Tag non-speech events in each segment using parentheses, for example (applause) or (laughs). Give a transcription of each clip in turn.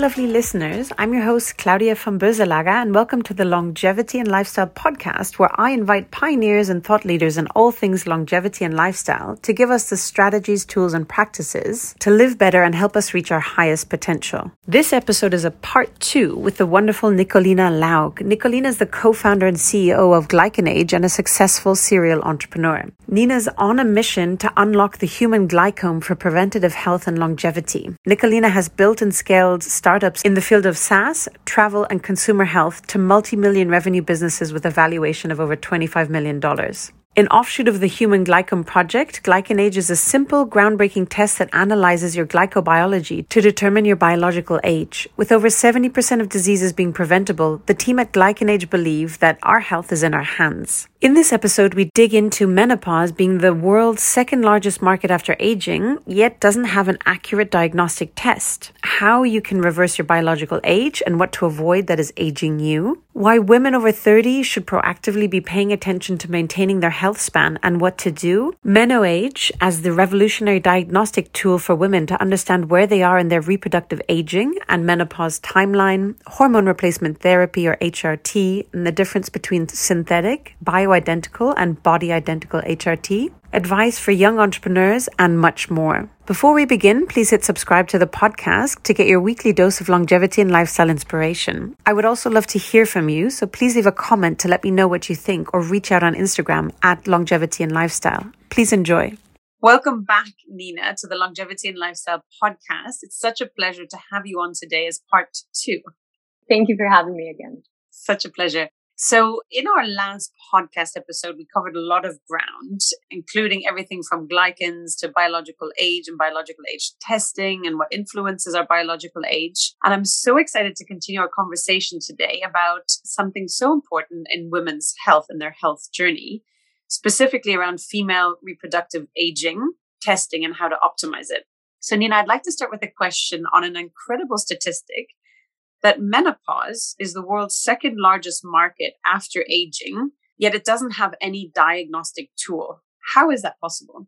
Lovely listeners. I'm your host, Claudia von Böselager, and welcome to the Longevity and Lifestyle podcast, where I invite pioneers and thought leaders in all things longevity and lifestyle to give us the strategies, tools, and practices to live better and help us reach our highest potential. This episode is a part two with the wonderful Nikolina Lauc. Nikolina is the co founder and CEO of GlycanAge and a successful serial entrepreneur. Nina's on a mission to unlock the human glycome for preventative health and longevity. Nikolina has built and scaled in the field of SaaS, travel, and consumer health to multi million revenue businesses with a valuation of over $25 million. An offshoot of the Human Glycome Project, GlycanAge is a simple, groundbreaking test that analyzes your glycobiology to determine your biological age. With over 70% of diseases being preventable, the team at GlycanAge believe that our health is in our hands. In this episode, we dig into menopause being the world's second largest market after aging, yet doesn't have an accurate diagnostic test, how you can reverse your biological age and what to avoid that is aging you, why women over 30 should proactively be paying attention to maintaining their health span and what to do, MenoAge as the revolutionary diagnostic tool for women to understand where they are in their reproductive aging and menopause timeline, hormone replacement therapy or HRT, and the difference between synthetic, bio bioidentical and body identical HRT, advice for young entrepreneurs, and much more. Before we begin, please hit subscribe to the podcast to get your weekly dose of longevity and lifestyle inspiration. I would also love to hear from you, so please leave a comment to let me know what you think or reach out on Instagram at longevity and lifestyle. Please enjoy. Welcome back, Nina, to the Longevity and Lifestyle podcast. It's such a pleasure to have you on today as part two. Thank you for having me again. Such a pleasure. So, in our last podcast episode, we covered a lot of ground, including everything from glycans to biological age and biological age testing and what influences our biological age. And I'm so excited to continue our conversation today about something so important in women's health and their health journey, specifically around female reproductive aging, testing, and how to optimize it. So, Nina, I'd like to start with a question on an incredible statistic that menopause is the world's second largest market after aging, yet it doesn't have any diagnostic tool. How is that possible?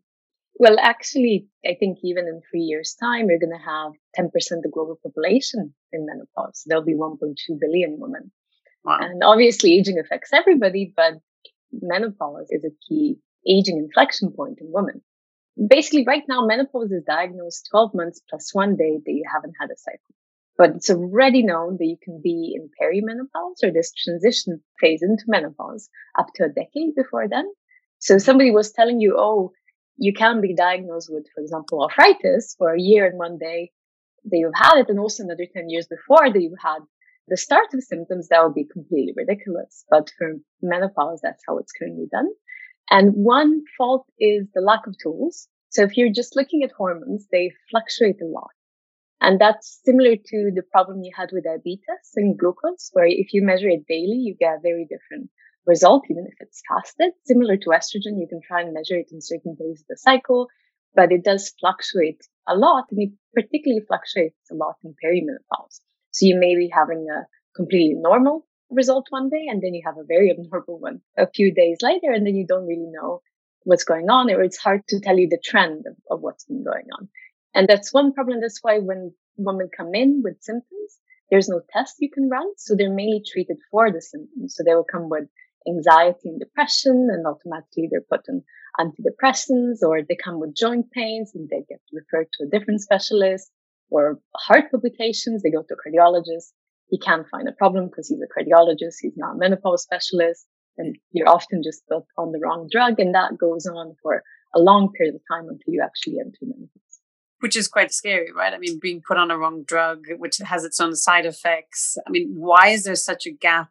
Well, actually, I think even in three years' time, you're going to have 10% of the global population in menopause. There'll be 1.2 billion women. Wow. And obviously, aging affects everybody, but menopause is a key aging inflection point in women. Basically, right now, menopause is diagnosed 12 months plus one day that you haven't had a cycle. But it's already known that you can be in perimenopause or this transition phase into menopause up to a decade before then. So somebody was telling you, oh, you can be diagnosed with, for example, arthritis for a year and one day that you've had it, and also another 10 years before that you've had the start of symptoms, that would be completely ridiculous. But for menopause, that's how it's currently done. And one fault is the lack of tools. So if you're just looking at hormones, they fluctuate a lot. And that's similar to the problem you had with diabetes and glucose, where if you measure it daily, you get a very different result, even if it's fasted. Similar to estrogen, you can try and measure it in certain days of the cycle, but it does fluctuate a lot, and it particularly fluctuates a lot in perimenopause. So you may be having a completely normal result one day, and then you have a very (laughs) abnormal one a few days later, and then you don't really know what's going on, or it's hard to tell you the trend of, of what's been going on. And that's one problem. That's why when women come in with symptoms, there's no test you can run. So they're mainly treated for the symptoms. So they will come with anxiety and depression and automatically they're put on antidepressants or they come with joint pains and they get referred to a different specialist or heart palpitations. They go to a cardiologist. He can't find a problem because he's a cardiologist. He's not a menopause specialist and you're often just put on the wrong drug. And that goes on for a long period of time until you actually enter menopause which is quite scary, right? I mean, being put on a wrong drug, which has its own side effects. I mean, why is there such a gap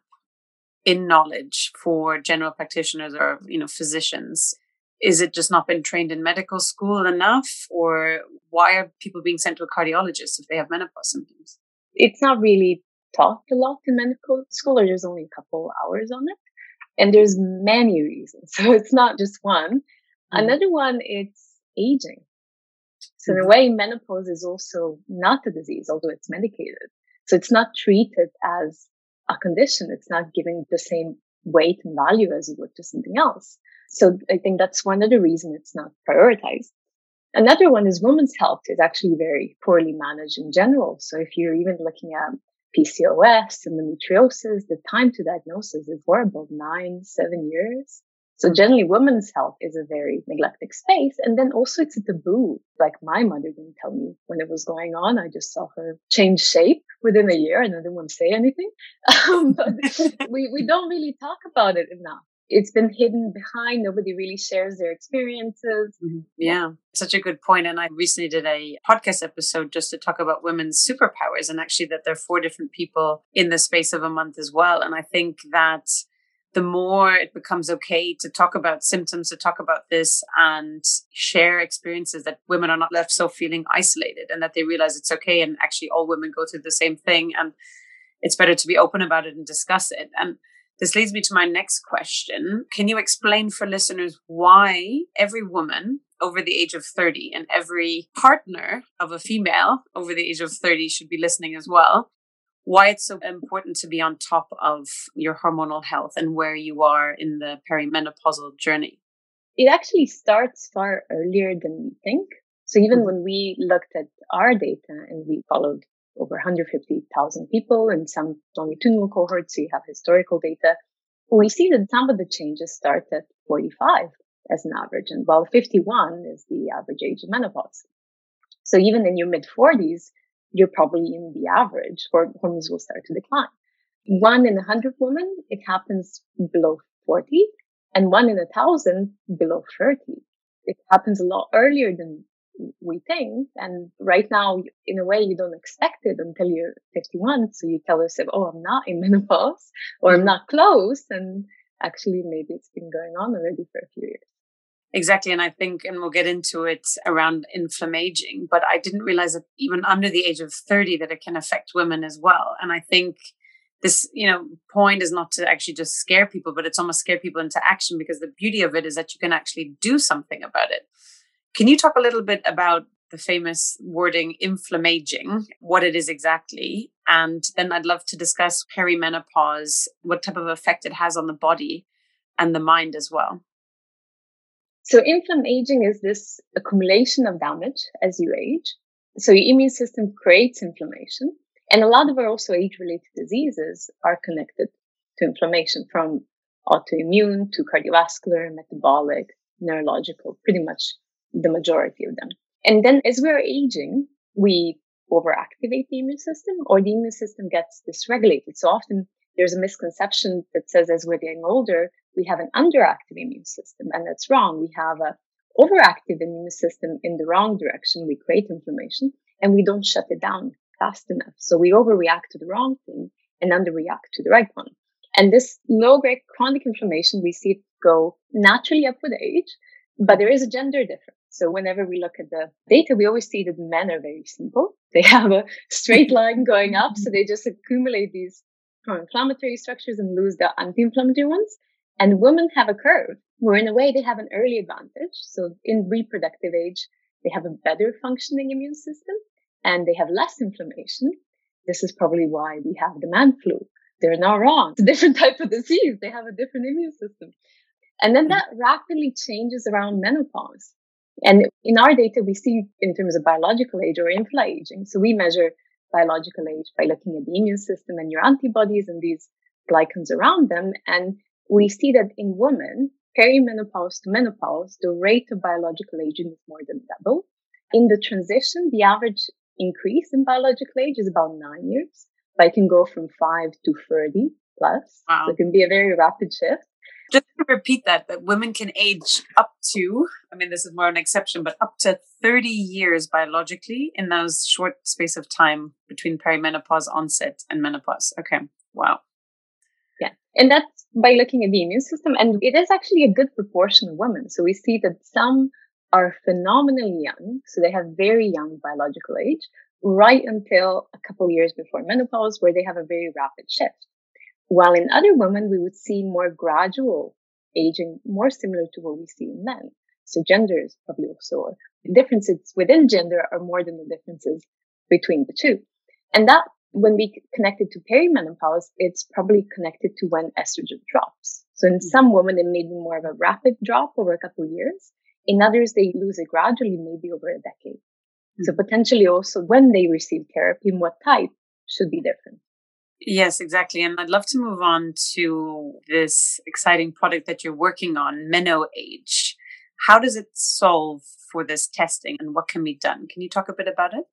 in knowledge for general practitioners or, you know, physicians? Is it just not been trained in medical school enough? Or why are people being sent to a cardiologist if they have menopause symptoms? It's not really taught a lot in medical school, or there's only a couple hours on it. And there's many reasons. (laughs) So it's not just one. Mm. Another one, it's aging. So in a way, menopause is also not a disease, although it's medicated. So it's not treated as a condition. It's not given the same weight and value as you would to something else. So I think that's one of the reasons it's not prioritized. Another one is women's health is actually very poorly managed in general. So if you're even looking at PCOS, endometriosis, the metriosis, the time to diagnosis is horrible, nine, seven years. So generally women's health is a very neglected space. And then also it's a taboo. Like my mother didn't tell me when it was going on. I just saw her change shape within a year and I didn't want to say anything. (laughs) Um, but (laughs) we, we don't really talk about it enough it's been hidden behind. Nobody really shares their experiences. Mm-hmm. Yeah, such a good point. And I recently did a podcast episode just to talk about women's superpowers and actually that there are four different people in the space of a month as well. And I think that the more it becomes okay to talk about symptoms, to talk about this and share experiences that women are not left so feeling isolated and that they realize it's okay. And actually all women go through the same thing. And it's better to be open about it and discuss it. And this leads me to my next question. Can you explain for listeners why every woman over the age of 30 and every partner of a female over the age of 30 should be listening as well? Why it's so important to be on top of your hormonal health and where you are in the perimenopausal journey? It actually starts far earlier than we think. So even mm-hmm. when we looked at our data and we followed over 150,000 people and some longitudinal cohorts. So you have historical data. We see that some of the changes start at 45 as an average, and while 51 is the average age of menopause. So even in your mid 40s, you're probably in the average, or hormones will start to decline. One in a hundred women, it happens below 40, and one in a thousand below 30. It happens a lot earlier than we think. And right now, in a way, you don't expect it until you're 51. So you tell yourself, oh, I'm not in (laughs) menopause or I'm not close. And actually, maybe it's been going on already for a few years. Exactly. And I think, and we'll get into it around inflammaging, but I didn't realize that even under the age of 30 that it can affect women as well. And I think this, you know, point is not to actually just scare people, but it's almost scare people into action because the beauty of it is that you can actually do something about it. Can you talk a little bit about the famous wording inflammaging, what it is exactly? And then I'd love to discuss perimenopause, what type of effect it has on the body and the mind as well. So inflammaging is this accumulation of damage as you age. So your immune system creates inflammation. And a lot of our also age related diseases are connected to inflammation from autoimmune to cardiovascular, metabolic, neurological, pretty much the majority of them. And then as we're aging, we overactivate the immune system or the immune system gets dysregulated. So often there's a misconception that says as we're getting older, we have an underactive immune system. And that's wrong. We have a overactive immune system in the wrong direction. We create inflammation and we don't shut it down fast enough. So we overreact to the wrong thing and underreact to the right one. And this low grade chronic inflammation, we see it go naturally up with age, but there is a gender difference. So whenever we look at the data, we always see that men are very simple. (laughs) They have a straight line going up. So they just accumulate these pro-inflammatory structures and lose the anti-inflammatory ones. And women have a curve where in a way they have an early advantage. So in reproductive age, they have a better functioning immune system and they have less inflammation. This is probably why we have the man flu. They're not wrong. It's a different (laughs) type of disease. They have a different immune system. And then that rapidly changes around menopause. And in our data, we see in terms of biological age or infla-aging. So we measure biological age by looking at the immune system and your antibodies and these glycans around them. And we see that in women, perimenopause to menopause, the rate of biological aging is more than double. In the transition, the average increase in biological age is about nine years, but it can go from five to 30 plus. Wow. So it can be a very rapid shift just to repeat that, that women can age up to, I mean, this is more an exception, but up to 30 years biologically in those short space of time between perimenopause onset and menopause. Okay. Wow. And that's by looking at the immune system. And it is actually a good proportion of women. So we see that some are phenomenally young. So they have very young biological age right until a couple years before menopause where they have a very rapid shift. While in other women, we would see more gradual aging, more similar to what we see in men. So gender is probably also differences within gender are more than the differences between the two. And that when we connect it to perimenopause, it's probably connected to when estrogen drops. So in mm-hmm. some women, it may be more of a rapid drop over a couple of years. In others, they lose it gradually, maybe over a decade. Mm-hmm. So potentially also when they receive therapy and what type should be different. Yes, exactly. And I'd love to move on to this exciting product that you're working on, MenoAge. How does it solve for this testing and what can be done? Can you talk a bit about it?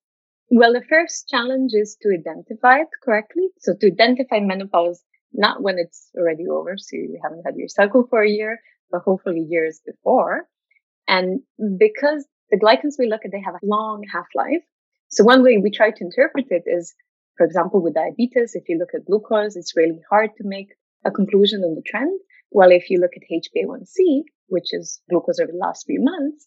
Well, the first challenge is to identify it correctly. So to identify menopause, not when it's already over. So you haven't had your cycle for a year, but hopefully years before. And because the glycans we look at, they have a long half life. So one way we try to interpret it is, for example, with diabetes, if you look at glucose, it's really hard to make a conclusion on the trend. Well, if you look at HbA1c, which is glucose over the last few months,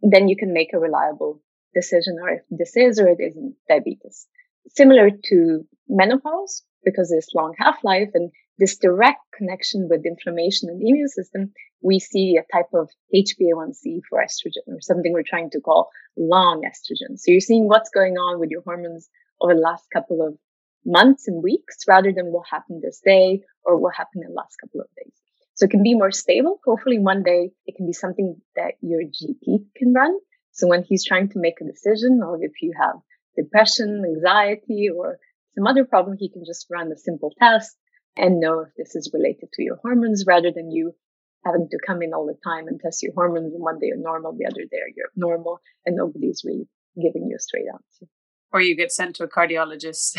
then you can make a reliable decision or if this is or it isn't diabetes. Similar to menopause, because this long half-life and this direct connection with inflammation in the immune system, we see a type of HbA1c for estrogen or something we're trying to call long estrogen. So you're seeing what's going on with your hormones over the last couple of months and weeks rather than what happened this day or what happened in the last couple of days. So it can be more stable. Hopefully one day it can be something that your GP can run. So when he's trying to make a decision or if you have depression, anxiety, or some other problem, he can just run a simple test and know if this is related to your hormones rather than you having to come in all the time and test your hormones and one day you're normal, the other day you're abnormal and nobody's really giving you a straight answer. Or you get sent to a cardiologist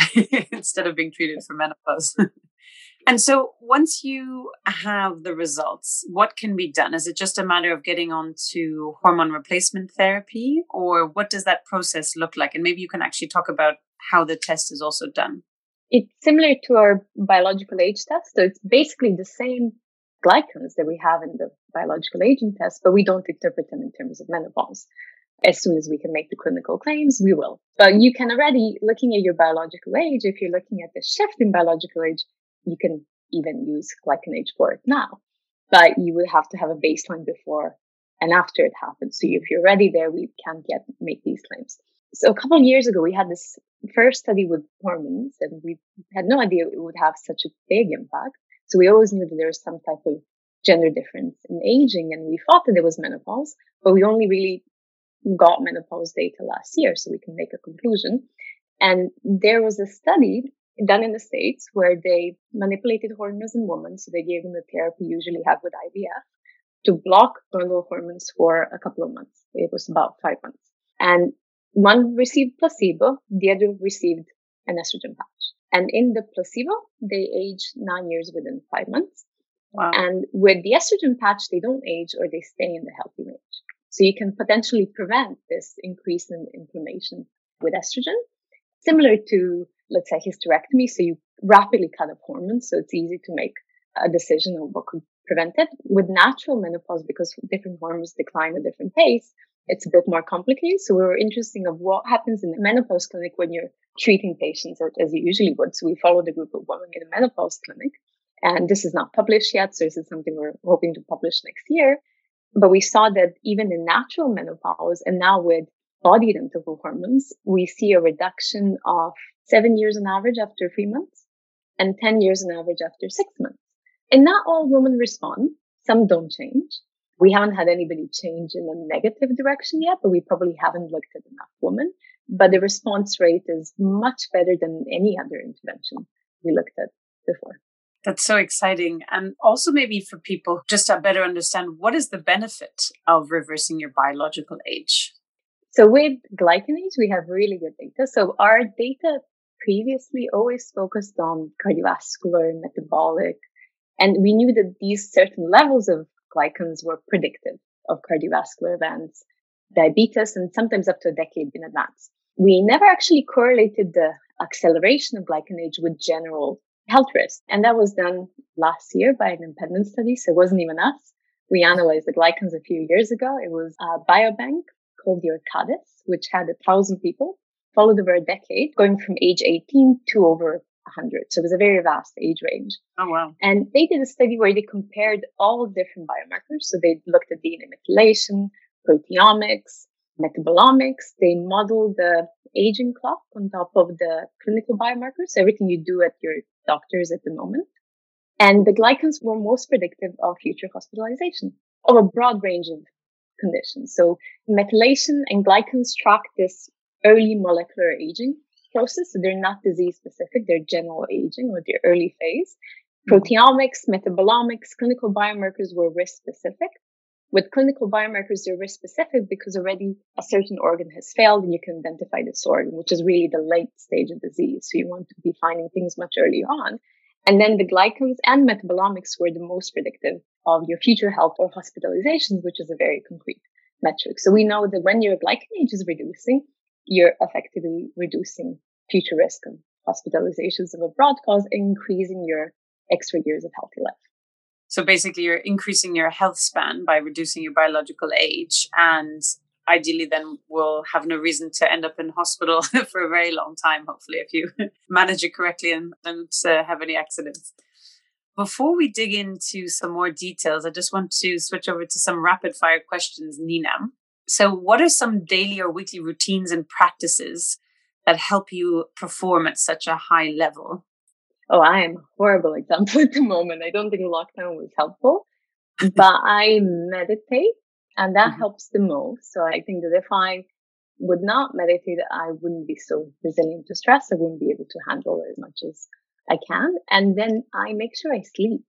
(laughs) instead of being treated for menopause. (laughs) And so once you have the results, what can be done? Is it just a matter of getting on to hormone replacement therapy or what does that process look like? And maybe you can actually talk about how the test is also done. It's similar to our biological age test. So it's basically the same glycans that we have in the biological aging test, but we don't interpret them in terms of menopause. As soon as we can make the clinical claims, we will. But you can already, looking at your biological age, if you're looking at the shift in biological age, you can even use for it now. But you would have to have a baseline before and after it happens. So if you're ready there, we can't yet make these claims. So a couple of years ago, we had this first study with hormones and we had no idea it would have such a big impact. So we always knew that there was some type of gender difference in aging and we thought that there was menopause, but we only really got menopause data last year. So we can make a conclusion. And there was a study done in the States where they manipulated hormones in women. So they gave them the therapy usually have with IVF to block normal hormones for a couple of months. It was about five months. And one received placebo, the other received an estrogen patch. And in the placebo, they age nine years within five months. Wow. And with the estrogen patch, they don't age or they stay in the healthy range. So you can potentially prevent this increase in inflammation with estrogen, similar to let's say hysterectomy. So you rapidly cut off hormones. So it's easy to make a decision on what could prevent it. With natural menopause, because different hormones decline at different pace, it's a bit more complicated. So we were interested of what happens in the menopause clinic when you're treating patients as you usually would. So we followed a group of women in a menopause clinic. And this is not published yet. So this is something we're hoping to publish next year. But we saw that even in natural menopause and now with body identical hormones, we see a reduction of seven years on average after three months and 10 years on average after six months. And not all women respond. Some don't change. We haven't had anybody change in a negative direction yet, but we probably haven't looked at enough women. But the response rate is much better than any other intervention we looked at before. That's so exciting. And also, maybe for people just to better understand what is the benefit of reversing your biological age? So, with glycanage, we have really good data. So, our data previously always focused on cardiovascular, metabolic, and we knew that these certain levels of glycans were predictive of cardiovascular events, diabetes, and sometimes up to a decade in advance. We never actually correlated the acceleration of glycanage with general health risk. And that was done last year by an independent study. So it wasn't even us. We analyzed the glycans a few years ago. It was a biobank called the Orcades, which had a thousand people followed over a decade, going from age 18 to over 100. So it was a very vast age range. Oh, wow. And they did a study where they compared all different biomarkers. So they looked at DNA methylation, proteomics, metabolomics. They modeled the aging clock on top of the clinical biomarkers, everything you do at your doctor's at the moment. And the glycans were most predictive of future hospitalization of a broad range of conditions. So methylation and glycans track this early molecular aging process. So they're not disease specific. They're general aging or the early phase. Mm-hmm. Proteomics, metabolomics, clinical biomarkers were risk specific. With clinical biomarkers, they're risk specific because already a certain organ has failed and you can identify this organ, which is really the late stage of disease. So you want to be finding things much earlier on. And then the glycans and metabolomics were the most predictive of your future health or hospitalizations, which is a very concrete metric. So we know that when your glycan age is reducing, you're effectively reducing future risk of hospitalizations of a broad cause, increasing your extra years of healthy life. So basically, you're increasing your health span by reducing your biological age, and ideally, then we'll have no reason to end up in hospital (laughs) for a very long time. Hopefully, if you (laughs) manage it correctly and don't uh, have any accidents. Before we dig into some more details, I just want to switch over to some rapid fire questions, Nina. So, what are some daily or weekly routines and practices that help you perform at such a high level? Oh, I am a horrible example (laughs) at the moment. I don't think lockdown was helpful, but I meditate and that mm-hmm. helps the most. So I think that if I would not meditate, I wouldn't be so resilient to stress. I wouldn't be able to handle it as much as I can. And then I make sure I sleep.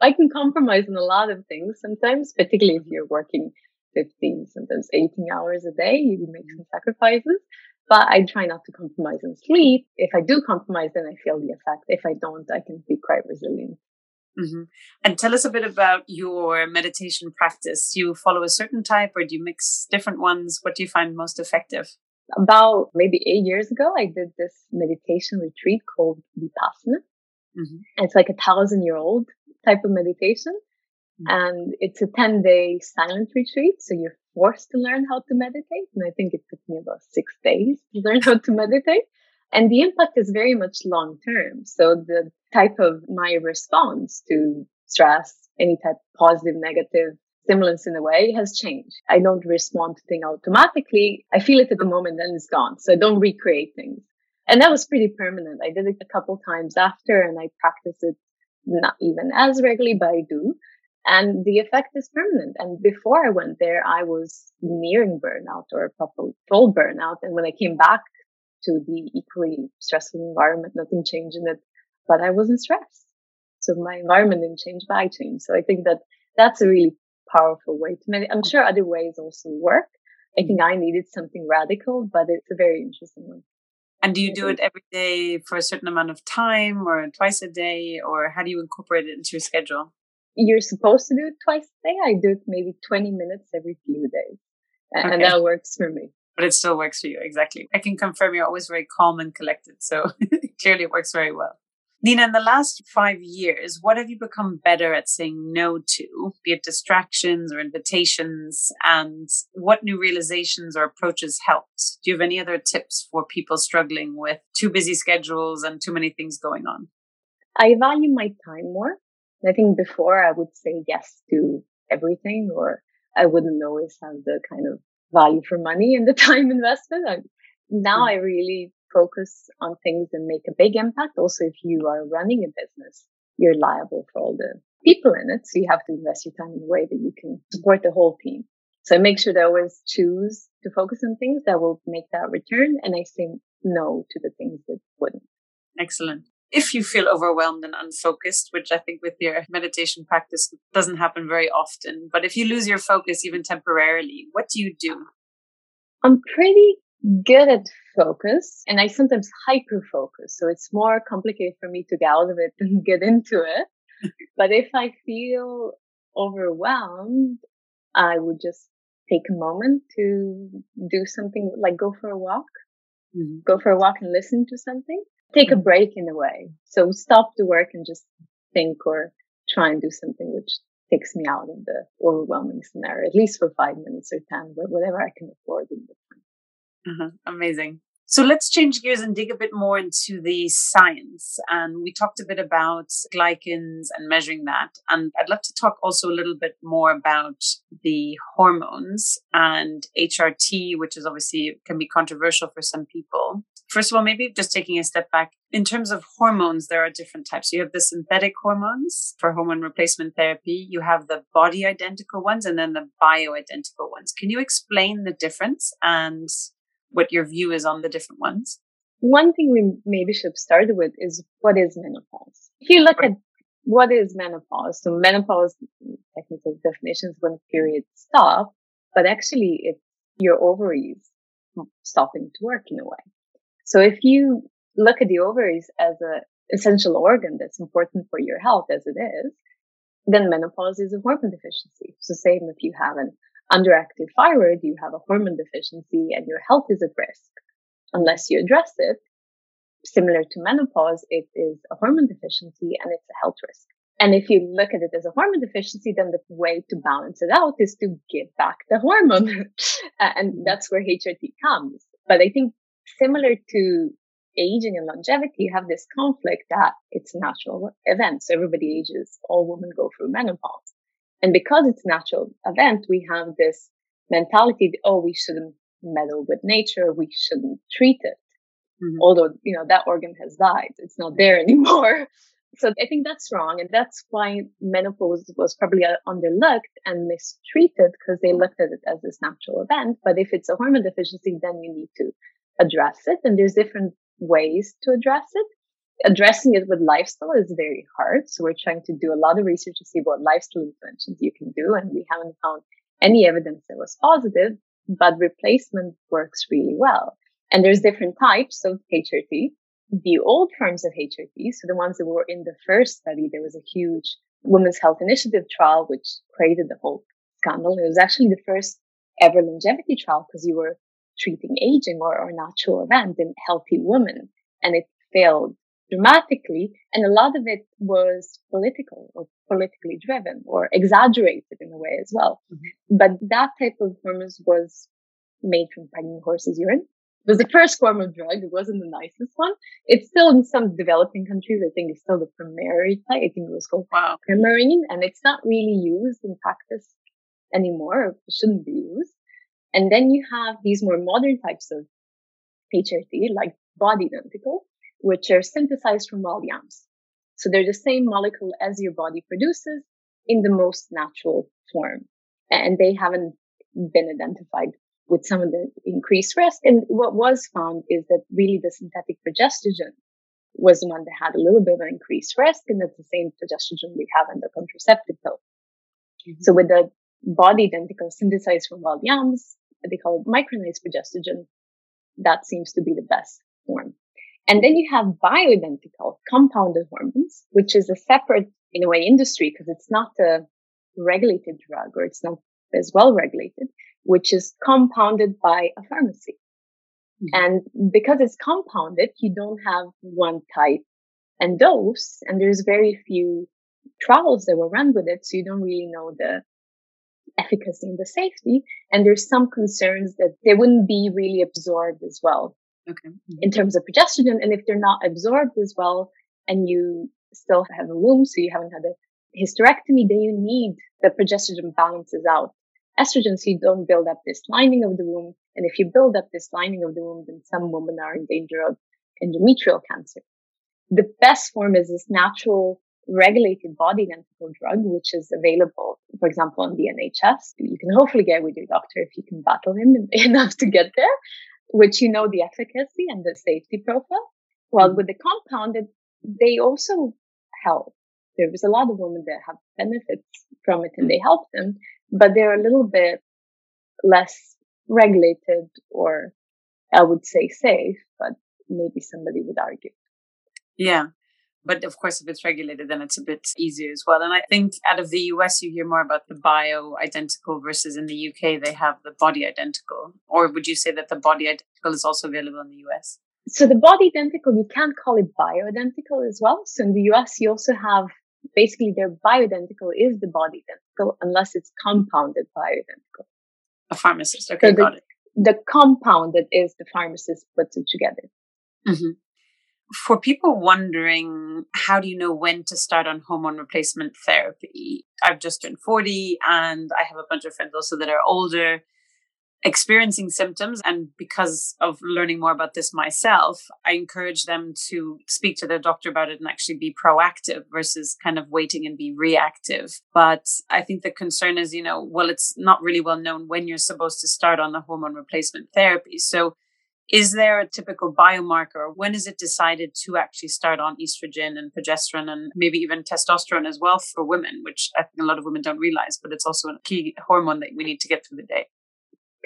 I can compromise on a lot of things sometimes, particularly if you're working 15, sometimes 18 hours a day, you make some sacrifices. But I try not to compromise on sleep. If I do compromise, then I feel the effect. If I don't, I can be quite resilient. Mm-hmm. And tell us a bit about your meditation practice. Do you follow a certain type or do you mix different ones? What do you find most effective? About maybe eight years ago, I did this meditation retreat called Vipassana. Mm-hmm. It's like a thousand year old type of meditation. Mm-hmm. And it's a 10 day silent retreat. So you're forced to learn how to meditate. And I think it took me about six days to learn (laughs) how to meditate. And the impact is very much long term. So the type of my response to stress, any type positive, negative stimulants in a way has changed. I don't respond to things automatically. I feel it at the moment and it's gone. So I don't recreate things. And that was pretty permanent. I did it a couple times after and I practice it not even as regularly, but I do. And the effect is permanent. And before I went there, I was nearing burnout or probably full burnout. And when I came back to the equally stressful environment, nothing changed in it, but I wasn't stressed. So my environment didn't change, but I changed. So I think that that's a really powerful way to meditate. I'm sure other ways also work. I mm-hmm. think I needed something radical, but it's a very interesting one. And do you do mm-hmm. it every day for a certain amount of time or twice a day or how do you incorporate it into your schedule? You're supposed to do it twice a day. I do it maybe 20 minutes every few days. And okay. that works for me. But it still works for you. Exactly. I can confirm you're always very calm and collected. So (laughs) clearly it works very well. Nina, in the last five years, what have you become better at saying no to, be it distractions or invitations? And what new realizations or approaches helped? Do you have any other tips for people struggling with too busy schedules and too many things going on? I value my time more. I think before I would say yes to everything, or I wouldn't always have the kind of value for money and the (laughs) time invested. I, now mm-hmm. I really focus on things that make a big impact. Also, if you are running a business, you're liable for all the people in it. So you have to invest your time in a way that you can support the whole team. So I make sure that I always choose to focus on things that will make that return. And I say no to the things that wouldn't. Excellent. If you feel overwhelmed and unfocused, which I think with your meditation practice doesn't happen very often, but if you lose your focus even temporarily, what do you do? I'm pretty good at focus and I sometimes hyper focus. So it's more complicated for me to get out of it (laughs) than get into it. (laughs) but if I feel overwhelmed, I would just take a moment to do something like go for a walk, mm-hmm. go for a walk and listen to something, take a break in a way. So stop the work and just think or try and do something which takes me out of the overwhelming scenario, at least for five minutes or 10, whatever I can afford in the time. Uh-huh. Amazing. So let's change gears and dig a bit more into the science. And we talked a bit about glycans and measuring that. And I'd love to talk also a little bit more about the hormones and HRT, which is obviously can be controversial for some people. First of all, maybe just taking a step back, in terms of hormones, there are different types. You have the synthetic hormones for hormone replacement therapy, you have the body identical ones, and then the bioidentical ones. Can you explain the difference and what your view is on the different ones? One thing we maybe should start with is what is menopause? If you look at what is menopause, so menopause, technical definition is when periods stop, but actually it's your ovaries stopping to work in a way. So if you look at the ovaries as an essential organ that's important for your health as it is, then menopause is a hormone deficiency. So same if you have an underactive thyroid, you have a hormone deficiency and your health is at risk. Unless you address it, similar to menopause, it is a hormone deficiency and it's a health risk. And if you look at it as a hormone deficiency, then the way to balance it out is to give back the hormone. (laughs) and mm-hmm. that's where HRT comes. But I think similar to aging and longevity, you have this conflict that it's a natural event. So everybody ages. All women go through menopause. And because it's natural event, we have this mentality, that, oh, we shouldn't meddle with nature. We shouldn't treat it. Mm-hmm. Although, you know, that organ has died. It's not there (laughs) anymore. So I think that's wrong. And that's why menopause was probably underlooked and mistreated because they looked at it as this natural event. But if it's a hormone deficiency, then you need to address it. And there's different ways to address it. Addressing it with lifestyle is very hard. So we're trying to do a lot of research to see what lifestyle interventions you can do. And we haven't found any evidence that was positive, but replacement works really well. And there's different types of HRT. The old forms of HRT, so the ones that were in the first study, there was a huge Women's Health Initiative trial, which created the whole scandal. It was actually the first ever longevity trial because you were treating aging or, or natural event in healthy women. And it failed dramatically. And a lot of it was political or politically driven or exaggerated in a way as well. Mm-hmm. But that type of hormones was made from pregnant horses' urine. It was the first form of drug. It wasn't the nicest one. It's still in some developing countries. I think it's still the primary type. I think it was called wow. Premarin and it's not really used in practice anymore. It shouldn't be used. And then you have these more modern types of HRT, like body identical, which are synthesized from wild yams. So they're the same molecule as your body produces in the most natural form. And they haven't been identified with some of the increased risk. And what was found is that really the synthetic progestogen was the one that had a little bit of an increased risk. And that's the same progestogen we have in the contraceptive pill. Mm-hmm. So with the body identical synthesized from wild yams, they call it micronized progestogen. That seems to be the best form. And then you have bioidentical compounded hormones, which is a separate, in a way, industry because it's not a regulated drug or it's not as well regulated, which is compounded by a pharmacy. Mm-hmm. And because it's compounded, you don't have one type and dose, and there's very few trials that were run with it. So you don't really know the efficacy and the safety. And there's some concerns that they wouldn't be really absorbed as well. Okay. Mm-hmm. In terms of progesterone. And if they're not absorbed as well and you still have a womb, so you haven't had a hysterectomy, then you need the progesterone balances out estrogen so you don't build up this lining of the womb. And if you build up this lining of the womb, then some women are in danger of endometrial cancer. The best form is this natural regulated body identical drug, which is available, for example, on the NHS. You can hopefully get with your doctor if you can battle him (laughs) enough to get there, which you know the efficacy and the safety profile. Well, mm-hmm. with the compounded, they also help. There was a lot of women that have benefits from it and they help them, but they're a little bit less regulated or I would say safe, but maybe somebody would argue. Yeah. But of course, if it's regulated, then it's a bit easier as well. And I think out of the US, you hear more about the bio identical versus in the UK, they have the body identical. Or would you say that the body identical is also available in the US? So the body identical, you can't call it bio identical as well. So in the US, you also have basically their bio identical is the body identical unless it's compounded bioidentical. A pharmacist. Okay, so the, got it. the compound that is the pharmacist puts it together. Mm-hmm. For people wondering, how do you know when to start on hormone replacement therapy? I've just turned 40 and I have a bunch of friends also that are older experiencing symptoms. And because of learning more about this myself, I encourage them to speak to their doctor about it and actually be proactive versus kind of waiting and be reactive. But I think the concern is, you know, well, it's not really well known when you're supposed to start on the hormone replacement therapy. So is there a typical biomarker? When is it decided to actually start on estrogen and progesterone and maybe even testosterone as well for women, which I think a lot of women don't realize, but it's also a key hormone that we need to get through the day?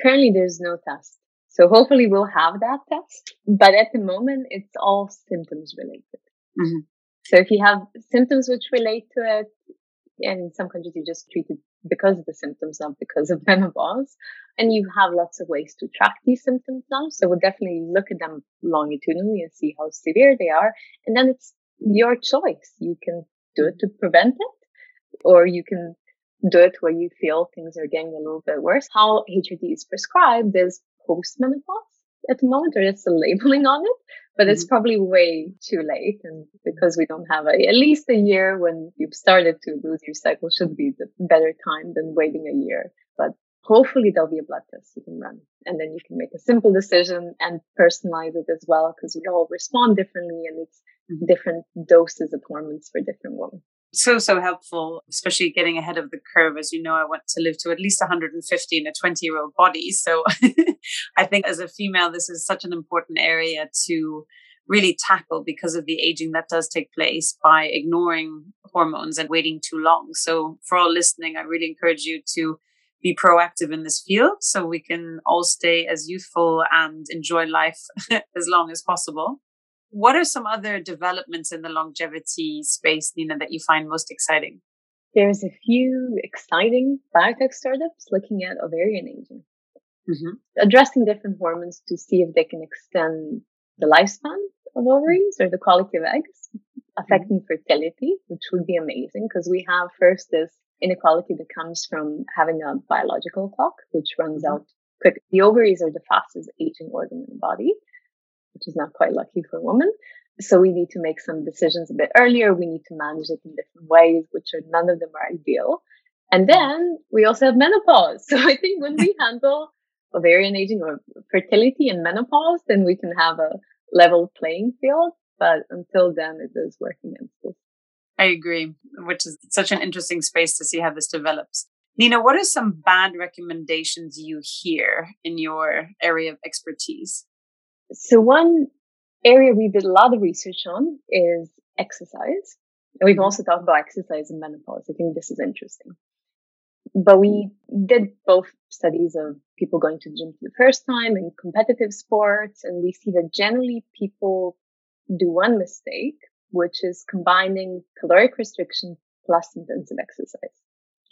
Currently, there's no test. So hopefully we'll have that test. But at the moment, it's all symptoms related. Mm-hmm. So if you have symptoms which relate to it, and in some countries you just treat it because of the symptoms, not because of menopause. And you have lots of ways to track these symptoms now. So we'll definitely look at them longitudinally and see how severe they are. And then it's your choice. You can do it to prevent it, or you can do it where you feel things are getting a little bit worse. How HRT is prescribed is post-menopause at the moment, or it's the (laughs) labeling on it, but mm-hmm. it's probably way too late. And because we don't have a, at least a year when you've started to lose your cycle should be the better time than waiting a year. But hopefully there'll be a blood test you can run and then you can make a simple decision and personalize it as well because we all respond differently and it's mm-hmm. different doses of hormones for different women so so helpful especially getting ahead of the curve. As you know i want to live to at least 150 in a 20 year old body. So (laughs) i think as a female this is such an important area to really tackle because of the aging that does take place by ignoring hormones and waiting too long. So for all listening i really encourage you to be proactive in this field so we can all stay as youthful and enjoy life (laughs) as long as possible what are some other developments in the longevity space, Nina, that you find most exciting? There's a few exciting biotech startups looking at ovarian aging, mm-hmm. addressing different hormones to see if they can extend the lifespan of ovaries or the quality of eggs, affecting fertility, which would be amazing because we have first this inequality that comes from having a biological clock, which runs mm-hmm. out quick. The ovaries are the fastest aging organ in the body which is not quite lucky for women. So we need to make some decisions a bit earlier. We need to manage it in different ways, which are none of them are ideal. And then we also have menopause. (laughs) So I think when we (laughs) handle ovarian aging or fertility and menopause, then we can have a level playing field. But until then, it is working against us. I agree, which is such an interesting space to see how this develops. Nina, what are some bad recommendations you hear in your area of expertise? So one area we did a lot of research on is exercise. And we've mm-hmm. also talked about exercise in menopause. I think this is interesting. But we did both studies of people going to the gym for the first time and competitive sports. And we see that generally people do one mistake, which is combining caloric restriction plus intensive exercise.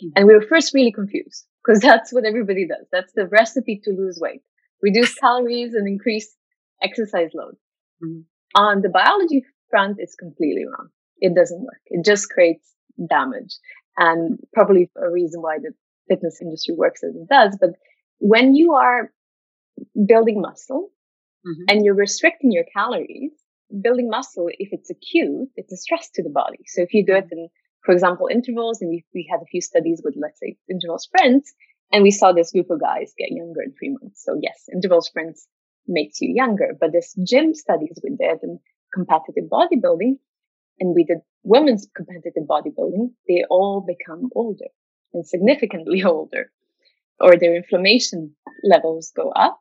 Mm-hmm. And we were first really confused because (laughs) that's what everybody does. That's the recipe to lose weight. Reduce calories and increase exercise load. Mm-hmm. On the biology front, it's completely wrong. It doesn't work. It just creates damage and probably a reason why the fitness industry works as it does. But when you are building muscle mm-hmm. and you're restricting your calories, building muscle, if it's acute, it's a stress to the body. So if you do it mm-hmm. in, for example, intervals, and we, we had a few studies with, let's say, interval sprints, and we saw this group of guys get younger in three months. So yes, interval sprints makes you younger. But this gym studies we did and competitive bodybuilding, and we did women's competitive bodybuilding, they all become older and significantly (laughs) older, or their inflammation levels go up.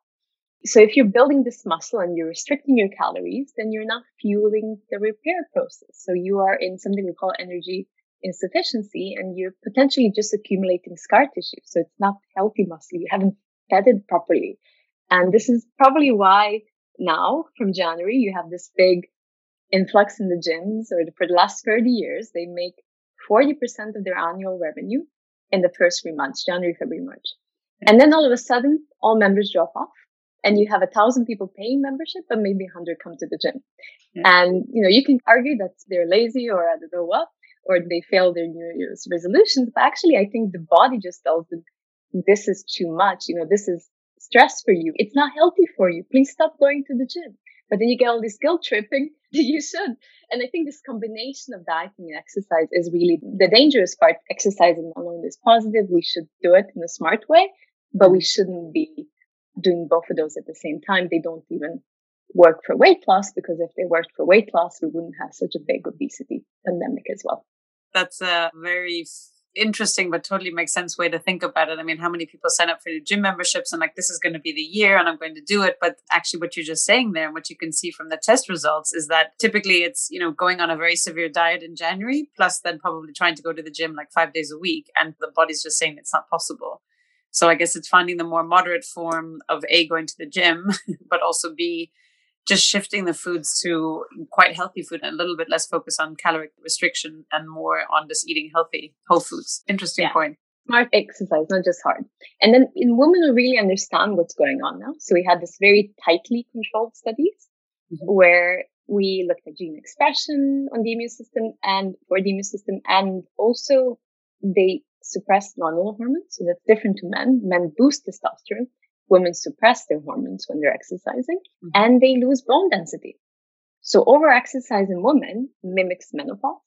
So if you're building this muscle and you're restricting your calories, then you're not fueling the repair process. So you are in something we call energy insufficiency and you're potentially just accumulating scar tissue. So it's not healthy muscle. You haven't fed it properly. And this is probably why now from January, you have this big influx in the gyms or the, for the last 30 years, they make 40% of their annual revenue in the first three months, January, February, March. And then all of a sudden, all members drop off and you have a thousand people paying membership, but maybe a hundred come to the gym. Yeah. And, you know, you can argue that they're lazy or I don't know what, or they fail their New Year's resolutions. But actually, I think the body just tells them this is too much. You know, this is stress for you. It's not healthy for you. Please stop going to the gym. But then you get all this guilt tripping. (laughs) That you should. And I think this combination of dieting and exercise is really the dangerous part. Exercise alone is positive. We should do it in a smart way, but we shouldn't be doing both of those at the same time. They don't even work for weight loss because if they worked for weight loss, we wouldn't have such a big obesity pandemic as well. That's a very interesting but totally makes sense way to think about it. I mean, how many people sign up for your gym memberships and like this is going to be the year and I'm going to do it, but actually what you're just saying there and what you can see from the test results is that typically it's, you know, going on a very severe diet in January plus then probably trying to go to the gym like 5 days a week and the body's just saying it's not possible. So I guess it's finding the more moderate form of A going to the gym, (laughs) but also B just shifting the foods to quite healthy food and a little bit less focus on caloric restriction and more on just eating healthy whole foods. Interesting yeah. point. Smart exercise, not just hard. And then in women who really understand what's going on now. So we had this very tightly controlled studies mm-hmm. where we looked at gene expression on the immune system and for the immune system and also they suppressed non hormones. So that's different to men. Men boost testosterone women suppress their hormones when they're exercising mm-hmm. and they lose bone density. So over exercise in women mimics menopause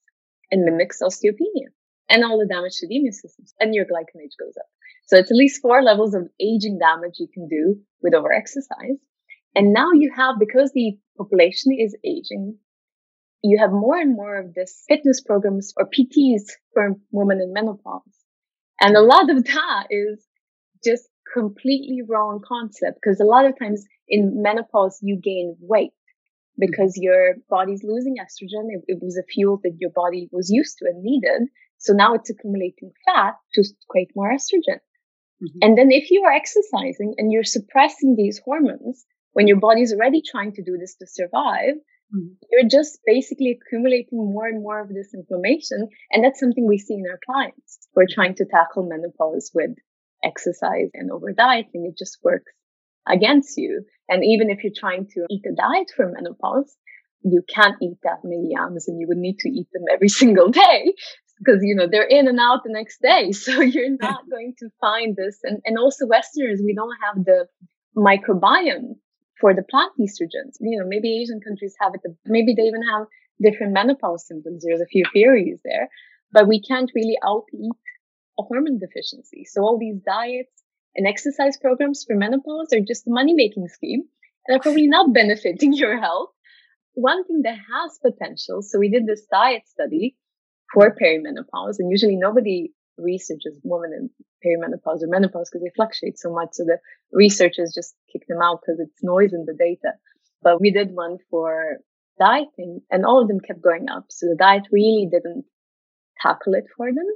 and mimics osteopenia and all the damage to the immune system and your glycan age goes up. So it's at least four levels of aging damage you can do with over exercise. And now you have, because the population is aging, you have more and more of this fitness programs or PTs for women in menopause. And a lot of that is just completely wrong concept because a lot of times in menopause you gain weight because your body's losing estrogen. It, it, was a fuel that your body was used to and needed. So now it's accumulating fat to create more estrogen. Mm-hmm. And then if you are exercising and you're suppressing these hormones when your body's already trying to do this to survive, mm-hmm. you're just basically accumulating more and more of this inflammation. And that's something we see in our clients. We're trying to tackle menopause with exercise and over dieting, it just works against you. And even if you're trying to eat a diet for menopause, you can't eat that many yams and you would need to eat them every (laughs) single day because, you know, they're in and out the next day. (laughs) So you're not going to find this. And, and also Westerners, we don't have the microbiome for the plant estrogens. You know, maybe Asian countries have it, maybe they even have different menopause symptoms. There's a few theories there, but we can't really out eat hormone deficiency. So all these diets and exercise programs for menopause are just a money making scheme and are probably not (laughs) benefiting your health. One thing that has potential. So we did this diet study for perimenopause and usually nobody researches women in perimenopause or menopause because they fluctuate so much. So the researchers just kick them out because it's noise in the data. But we did one for dieting and all of them kept going up. So the diet really didn't tackle it for them.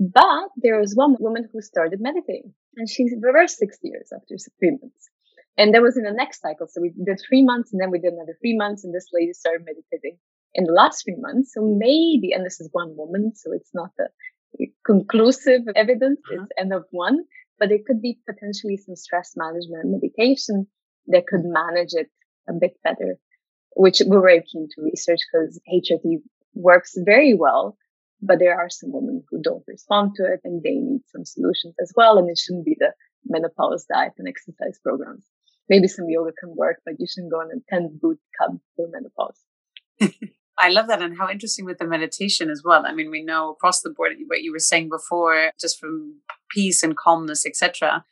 But there was one woman who started meditating and she reversed six years after three months. And that was in the next cycle. So we did three months and then we did another three months and this lady started meditating in the last three months. So maybe, and this is one woman, so it's not a conclusive evidence. Uh-huh. It's N of one, but it could be potentially some stress management meditation that could manage it a bit better, which we're very keen to research because HRT works very well but there are some women who don't respond to it and they need some solutions as well. And it shouldn't be the menopause diet and exercise programs. Maybe some yoga can work, but you shouldn't go on a 10 boot camp for menopause. (laughs) I love that. And how interesting with the meditation as well. I mean, we know across the board what you were saying before, just from peace and calmness, etc.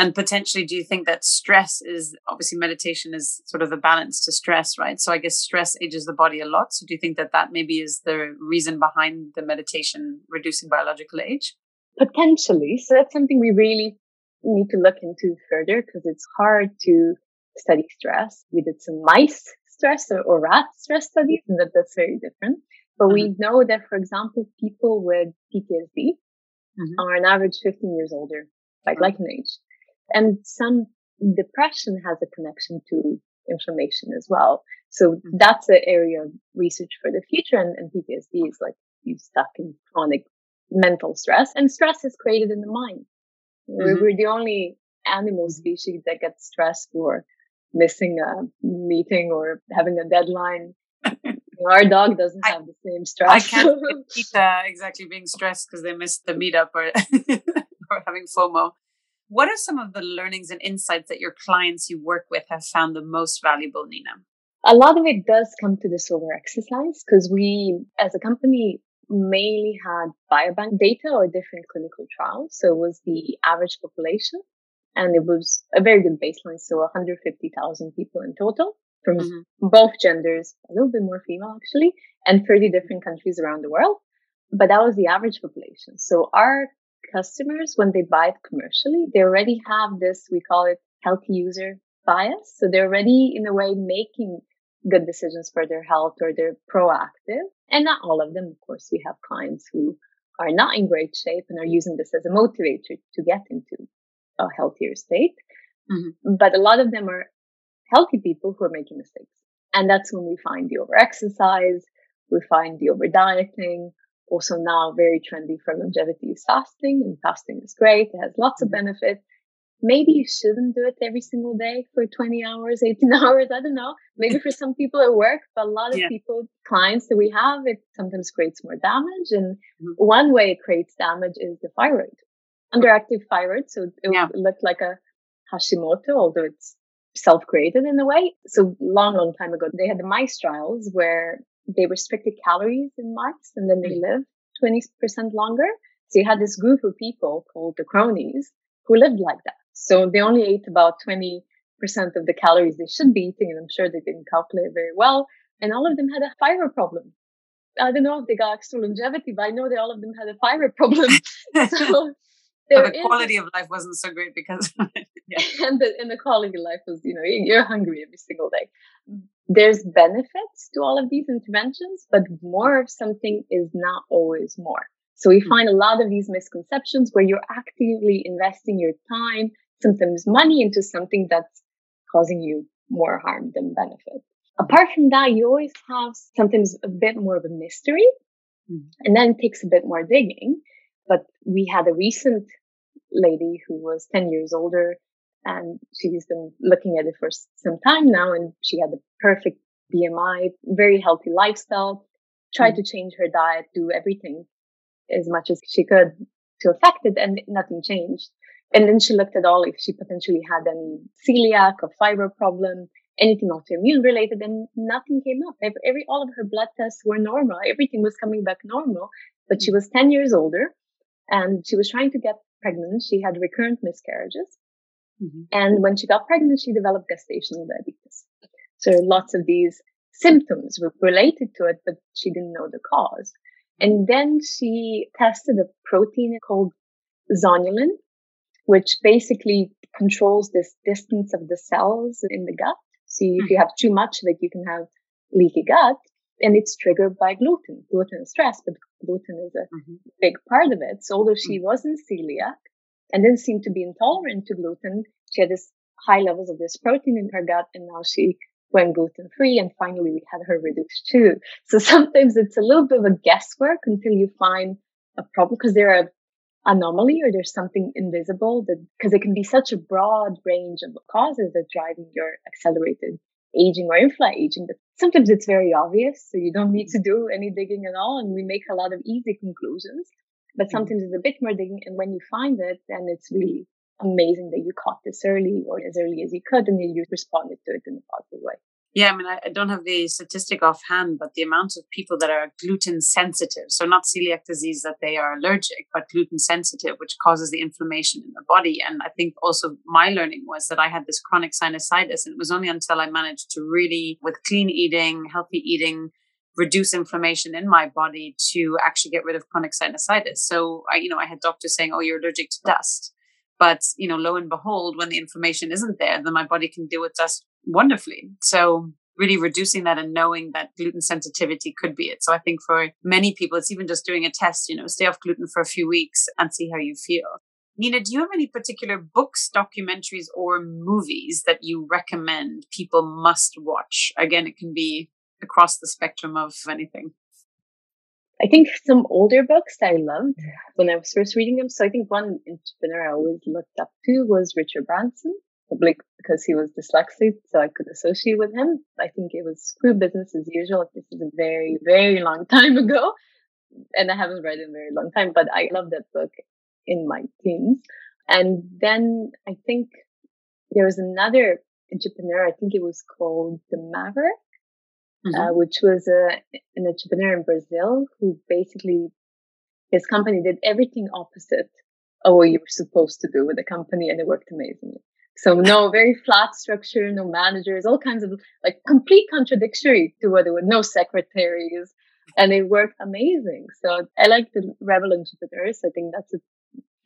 And potentially, do you think that stress is obviously meditation is sort of the balance to stress, right? So I guess stress ages the body a lot. So do you think that that maybe is the reason behind the meditation reducing biological age? Potentially. So that's something we really need to look into further because it's hard to study stress. We did some mice stress or, or rat stress studies and that, that's very different. But mm-hmm. we know that, for example, people with PTSD mm-hmm. are on average 15 years older like mm-hmm. age. And some depression has a connection to inflammation as well. So mm-hmm. that's an area of research for the future. And, and PTSD is like you stuck in chronic mental stress and stress is created in the mind. Mm-hmm. We're the only animal species that gets stressed for missing a meeting or having a deadline. (laughs) Our dog doesn't have the same stress. I can't uh, (laughs) exactly being stressed because they missed the meetup or, (laughs) or having FOMO. What are some of the learnings and insights that your clients you work with have found the most valuable, Nina? A lot of it does come to this over exercise because we, as a company, mainly had biobank data or different clinical trials. So it was the average population and it was a very good baseline. So 150,000 people in total from mm-hmm. both genders, a little bit more female actually, and 30 different countries around the world. But that was the average population. So our customers, when they buy it commercially, they already have this, we call it healthy user bias. So they're already in a way making good decisions for their health or they're proactive. And not all of them. Of course, we have clients who are not in great shape and are using this as a motivator to get into a healthier state. Mm-hmm. But a lot of them are healthy people who are making mistakes. And that's when we find the over exercise, we find the over dieting. Also now very trendy for longevity is fasting and fasting is great. It has lots of mm-hmm. benefits. Maybe you shouldn't do it every single day for 20 hours, 18 (laughs) hours. I don't know. Maybe for some people it works, but a lot of yeah. people, clients that we have, it sometimes creates more damage. And mm-hmm. one way it creates damage is the thyroid, underactive thyroid. So it yeah. look like a Hashimoto, although it's self-created in a way. So long, long time ago, they had the mice trials where they restricted calories in mice and then they mm. lived 20% longer. So you had this group of people called the CRONies who lived like that. So they only ate about 20% of the calories they should be eating. And I'm sure they didn't calculate very well. And all of them had a thyroid problem. I don't know if they got extra longevity, but I know that all of them had a thyroid problem. (laughs) (laughs) so the quality of life wasn't so great because yeah. (laughs) and the and the quality of life was you know you're hungry every single day there's benefits to all of these interventions but more of something is not always more so we mm-hmm. find a lot of these misconceptions where you're actively investing your time sometimes money into something that's causing you more harm than benefit apart from that you always have sometimes a bit more of a mystery mm-hmm. and then it takes a bit more digging but we had a recent lady who was 10 years older and she's been looking at it for some time now and she had the perfect BMI, very healthy lifestyle, tried mm-hmm. to change her diet, do everything as much as she could to affect it and nothing changed. And then she looked at all if she potentially had any celiac or fiber problem, anything autoimmune related, and nothing came up. Every, every all of her blood tests were normal. Everything was coming back normal, but she mm. was 10 years older and she was trying to get pregnant. She had recurrent miscarriages. Mm-hmm. And when she got pregnant, she developed gestational diabetes. So lots of these symptoms were related to it, but she didn't know the cause. And then she tested a protein called zonulin, which basically controls this distance of the cells in the gut. So if you mm-hmm. have too much of it, you can have leaky gut and it's triggered by gluten. Gluten stress, but gluten is a mm-hmm. big part of it. So although she mm-hmm. wasn't celiac and didn't seem to be intolerant to gluten, she had this high levels of this protein in her gut and now she went gluten free and finally we had her reduced too. So (laughs) sometimes it's a little bit of a guesswork until you find a problem because there are anomaly or there's something invisible that because it can be such a broad range of causes that driving your accelerated aging or inflammaging that sometimes it's very obvious. So you don't need to do any digging at all. And we make a lot of easy conclusions, but mm-hmm. sometimes it's a bit more digging. And when you find it, then it's really amazing that you caught this early or as early as you could and then you responded to it in a positive way. Yeah, I mean, I, don't have the statistic offhand, but the amount of people that are gluten sensitive, so not celiac disease that they are allergic, but gluten sensitive, which causes the inflammation in the body. And I think also my learning was that I had this chronic sinusitis, and it was only until I managed to really, with clean eating, healthy eating, reduce inflammation in my body to actually get rid of chronic sinusitis. So I, you know, I had doctors saying, "Oh, you're allergic to dust." But, you know, lo and behold, when the inflammation isn't there, then my body can deal with dust wonderfully. So really reducing that and knowing that gluten sensitivity could be it. So I think for many people, it's even just doing a test, you know, stay off gluten for a few weeks and see how you feel. Nina, do you have any particular books, documentaries, or movies that you recommend people must watch? Again, it can be across the spectrum of anything. I think some older books that I loved when I was first reading them. So I think one entrepreneur I always looked up to was Richard Branson, probably because he was dyslexic, so I could associate with him. I think it was Screw Business as Usual. This is a very, very long time ago, and I haven't read it in a very long time, but I love that book in my teens. And then I think there was another entrepreneur, I think it was called the Maverick, mm-hmm. uh, which was a, an entrepreneur in Brazil who basically, his company did everything opposite of what you were supposed to do with the company and it worked amazingly. So no, very flat structure, no managers, all kinds of like complete contradictory to what it was, no secretaries, and it worked amazing. So I like the rebel entrepreneurs. I think that's a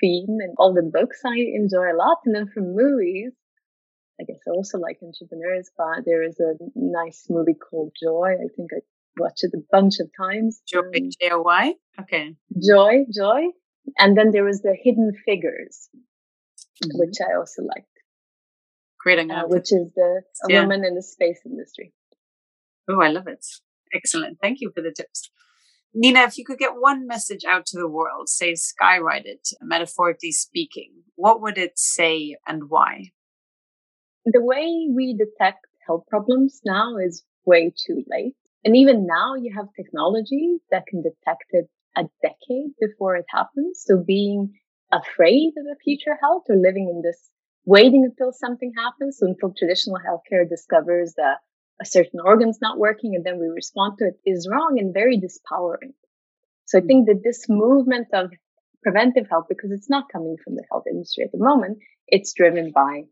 theme in all the books I enjoy a lot. And then from movies, I guess I also like entrepreneurs, but there is a nice movie called Joy. I think I watched it a bunch of times. Joy, um, J O Y? Okay. Joy, Joy. And then there was the Hidden Figures, mm-hmm. which I also liked. Great, uh, which is the a yeah. woman in the space industry. Oh, I love it. Excellent. Thank you for the tips. Nina, if you could get one message out to the world, say skywrite it, metaphorically speaking, what would it say and why? The way we detect health problems now is way too late. And even now you have technology that can detect it a decade before it happens. So being afraid of a future health or living in this waiting until something happens. So until traditional healthcare discovers that a certain organ's not working and then we respond to it is wrong and very dispowering. So I hmm. think that this movement of preventive health, because it's not coming from the health industry at the moment, it's driven by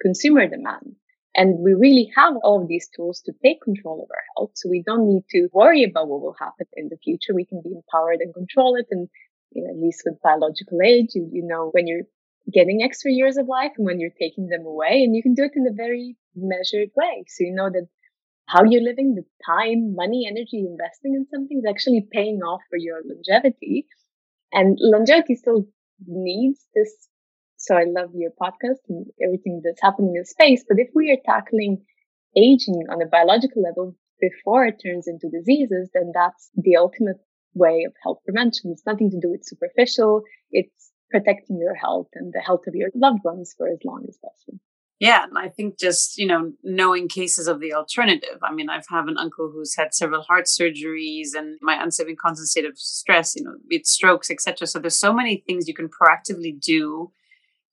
consumer demand. And we really have all of these tools to take control of our health. So we don't need to worry about what will happen in the future. We can be empowered and control it. And you know, at least with biological age, you, you know, when you're getting extra years of life and when you're taking them away and you can do it in a very measured way. So you know that how you're living, the time, money, energy investing in something is actually paying off for your longevity. And longevity still needs this. So I love your podcast and everything that's happening in space. But if we are tackling aging on a biological level before it turns into diseases, then that's the ultimate way of health prevention. It's nothing to do with superficial. It's protecting your health and the health of your loved ones for as long as possible. Yeah, and I think just you know knowing cases of the alternative. I mean, I've have an uncle who's had several heart surgeries, and my aunt's having constant state of stress. You know, with strokes, etc. So there's so many things you can proactively do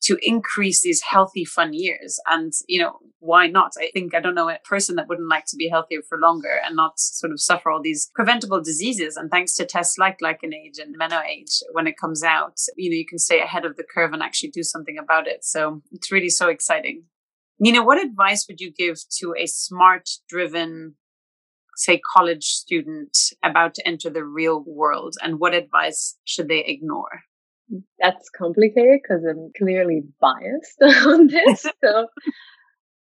to increase these healthy, fun years. And you know, why not? I think I don't know a person that wouldn't like to be healthier for longer and not sort of suffer all these preventable diseases. And thanks to tests like GlycanAge and MenoAge, when it comes out, you know, you can stay ahead of the curve and actually do something about it. So it's really so exciting. Nina, what advice would you give to a smart driven, say, college student about to enter the real world? And what advice should they ignore? That's complicated because I'm clearly biased (laughs) on this. (laughs) so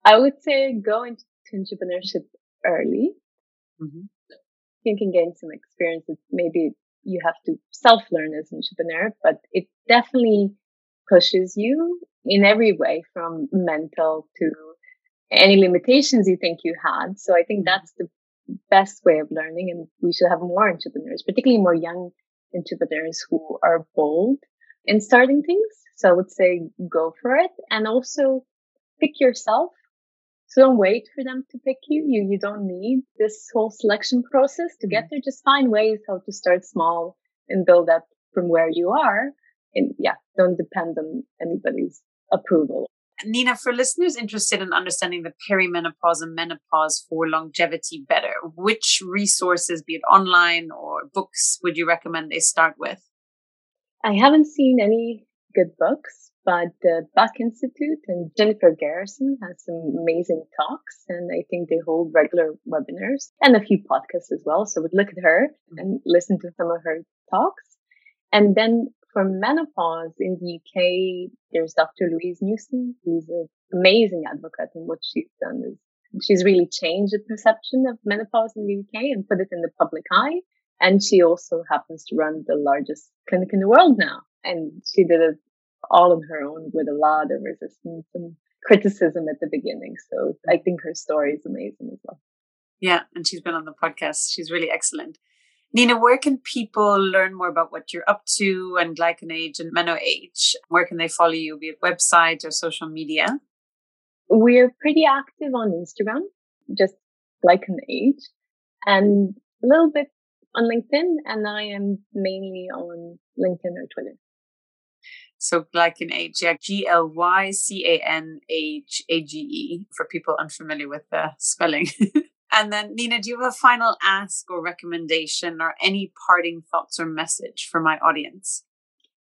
I would say go into entrepreneurship early. Mm-hmm. You can gain some experience. Maybe you have to self learn as an entrepreneur, but it definitely pushes you in every way from mental to any limitations you think you had. So I think mm-hmm. that's the best way of learning. And we should have more entrepreneurs, particularly more young entrepreneurs who are bold in starting things. So I would say go for it and also pick yourself. So don't wait for them to pick you. You, you don't need this whole selection process to get mm-hmm. there. Just find ways how to start small and build up from where you are. And yeah, don't depend on anybody's approval. Nina, for listeners interested in understanding the perimenopause and menopause for longevity better, which resources, be it online or books, would you recommend they start with? I haven't seen any good books, but the Buck Institute and Jennifer Garrison has some amazing talks, and I think they hold regular webinars and a few podcasts as well. So I would look at her mm-hmm. and listen to some of her talks. And then for menopause in the UK, there's Dr. Louise Newson, who's an amazing advocate. And what she's done is she's really changed the perception of menopause in the UK and put it in the public eye. And she also happens to run the largest clinic in the world now. And she did it all on her own with a lot of resistance and criticism at the beginning. So I think her story is amazing as well. Yeah. And she's been on the podcast. She's really excellent. Nina, where can people learn more about what you're up to and GlycanAge and MenoAge? Where can they follow you, be it website or social media? We're pretty active on Instagram, just GlycanAge, and a little bit on LinkedIn, and I am mainly on LinkedIn or Twitter. So GlycanAge, yeah, G L Y C A N H A G E for people unfamiliar with the spelling. (laughs) and then, Nina, do you have a final ask or recommendation or any parting thoughts or message for my audience?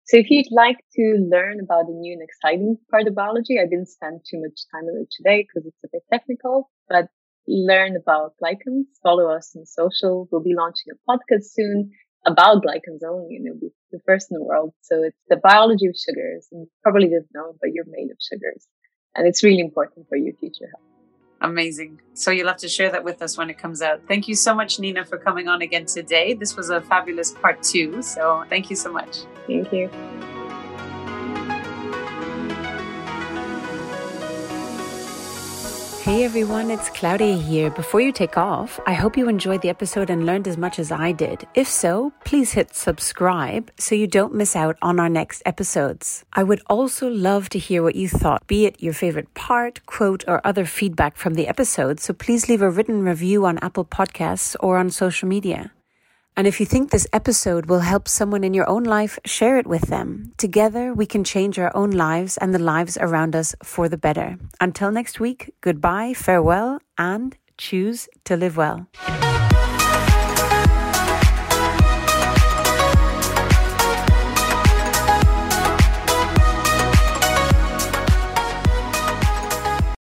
So if you'd like to learn about the new and exciting part of biology, I didn't spend too much time on it today because it's a bit technical, but learn about glycans, follow us on social. We'll be launching a podcast soon about glycans only and it'll be the first in the world. So it's the biology of sugars and you probably didn't know, but you're made of sugars and it's really important for your future health. Amazing. So you'll have to share that with us when it comes out. Thank you so much, Nina, for coming on again today. This was a fabulous part two. So thank you so much. Thank you. Hey everyone, it's Claudia here. Before you take off, I hope you enjoyed the episode and learned as much as I did. If so, please hit subscribe so you don't miss out on our next episodes. I would also love to hear what you thought, be it your favorite part, quote, or other feedback from the episode, so please leave a written review on Apple Podcasts or on social media. And if you think this episode will help someone in your own life, share it with them. Together, we can change our own lives and the lives around us for the better. Until next week, goodbye, farewell, and choose to live well.